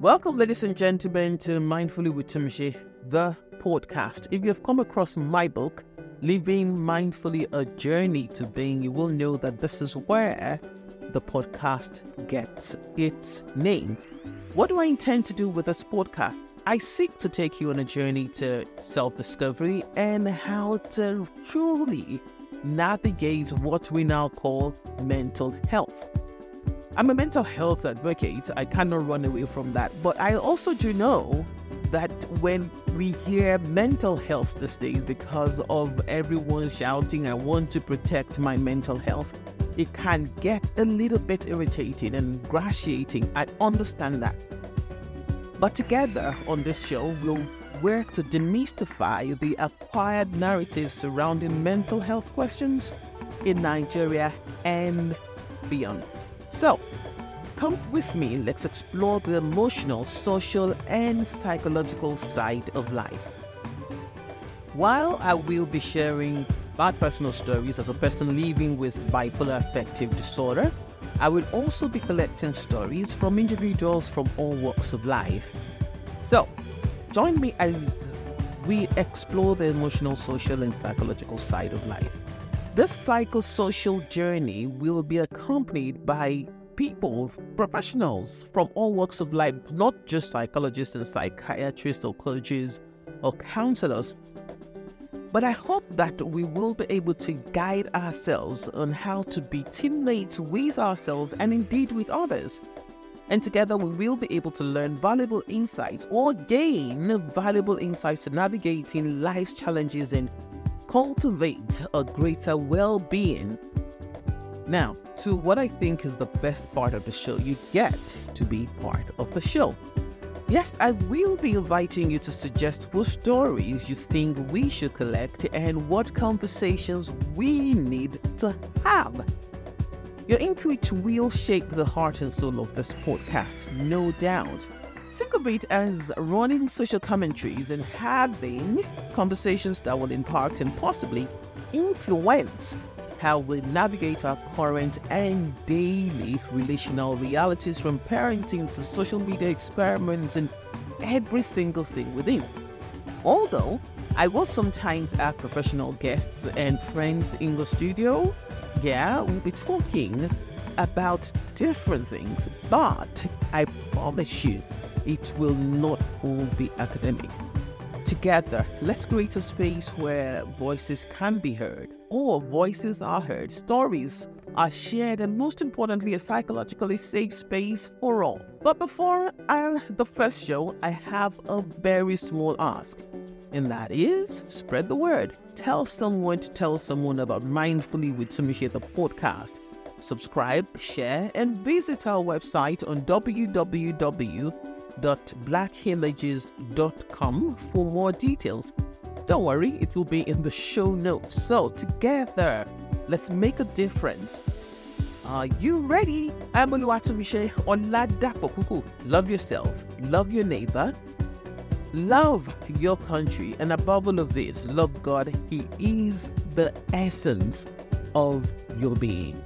Welcome, ladies and gentlemen, to Mindfully with Tunmise, the podcast. If you've come across my book, Living Mindfully A Journey to Being, you will know that this is where the podcast gets its name. What do I intend to do with this podcast? I seek to take you on a journey to self discovery and how to truly navigate what we now call mental health. I'm a mental health advocate. I cannot run away from that. But I also do know that when we hear mental health these days, because of everyone shouting, I want to protect my mental health, it can get a little bit irritating and gratiating. I understand that. But together on this show, we'll work to demystify the acquired narratives surrounding mental health questions in Nigeria and beyond. So, come with me, let's explore the emotional, social, and psychological side of life. While I will be sharing my personal stories as a person living with bipolar affective disorder, I will also be collecting stories from individuals from all walks of life. So, join me as we explore the emotional, social, and psychological side of life. This psychosocial journey will be accompanied by people, professionals from all walks of life, not just psychologists and psychiatrists or coaches or counselors. But I hope that we will be able to guide ourselves on how to be teammates with ourselves and indeed with others. And together we will be able to learn valuable insights or gain valuable insights to navigating life's challenges and cultivate a greater well being. Now, to what I think is the best part of the show, you get to be part of the show. Yes, I will be inviting you to suggest what stories you think we should collect and what conversations we need to have. Your input will shape the heart and soul of this podcast, no doubt. Think of it as running social commentaries and having conversations that will impact and possibly influence how we navigate our current and daily relational realities from parenting to social media experiments and every single thing within. Although I will sometimes have professional guests and friends in the studio, yeah, we'll be talking about different things, but I promise you, it will not all be academic. Together, let's create a space where voices can be heard, or voices are heard, stories are shared, and most importantly, a psychologically safe space for all. But before I, the first show, I have a very small ask, and that is spread the word. Tell someone to tell someone about Mindfully with Tunmise, the podcast. Subscribe, share, and visit our website on www.blackhemages.com for more details. Don't worry, it will be in the show notes. So, together, let's make a difference. Are you ready? I'm Oluwatunmise Oladapo Kuku. Love yourself, love your neighbor, love your country, and above all of this, love God. He is the essence of your being.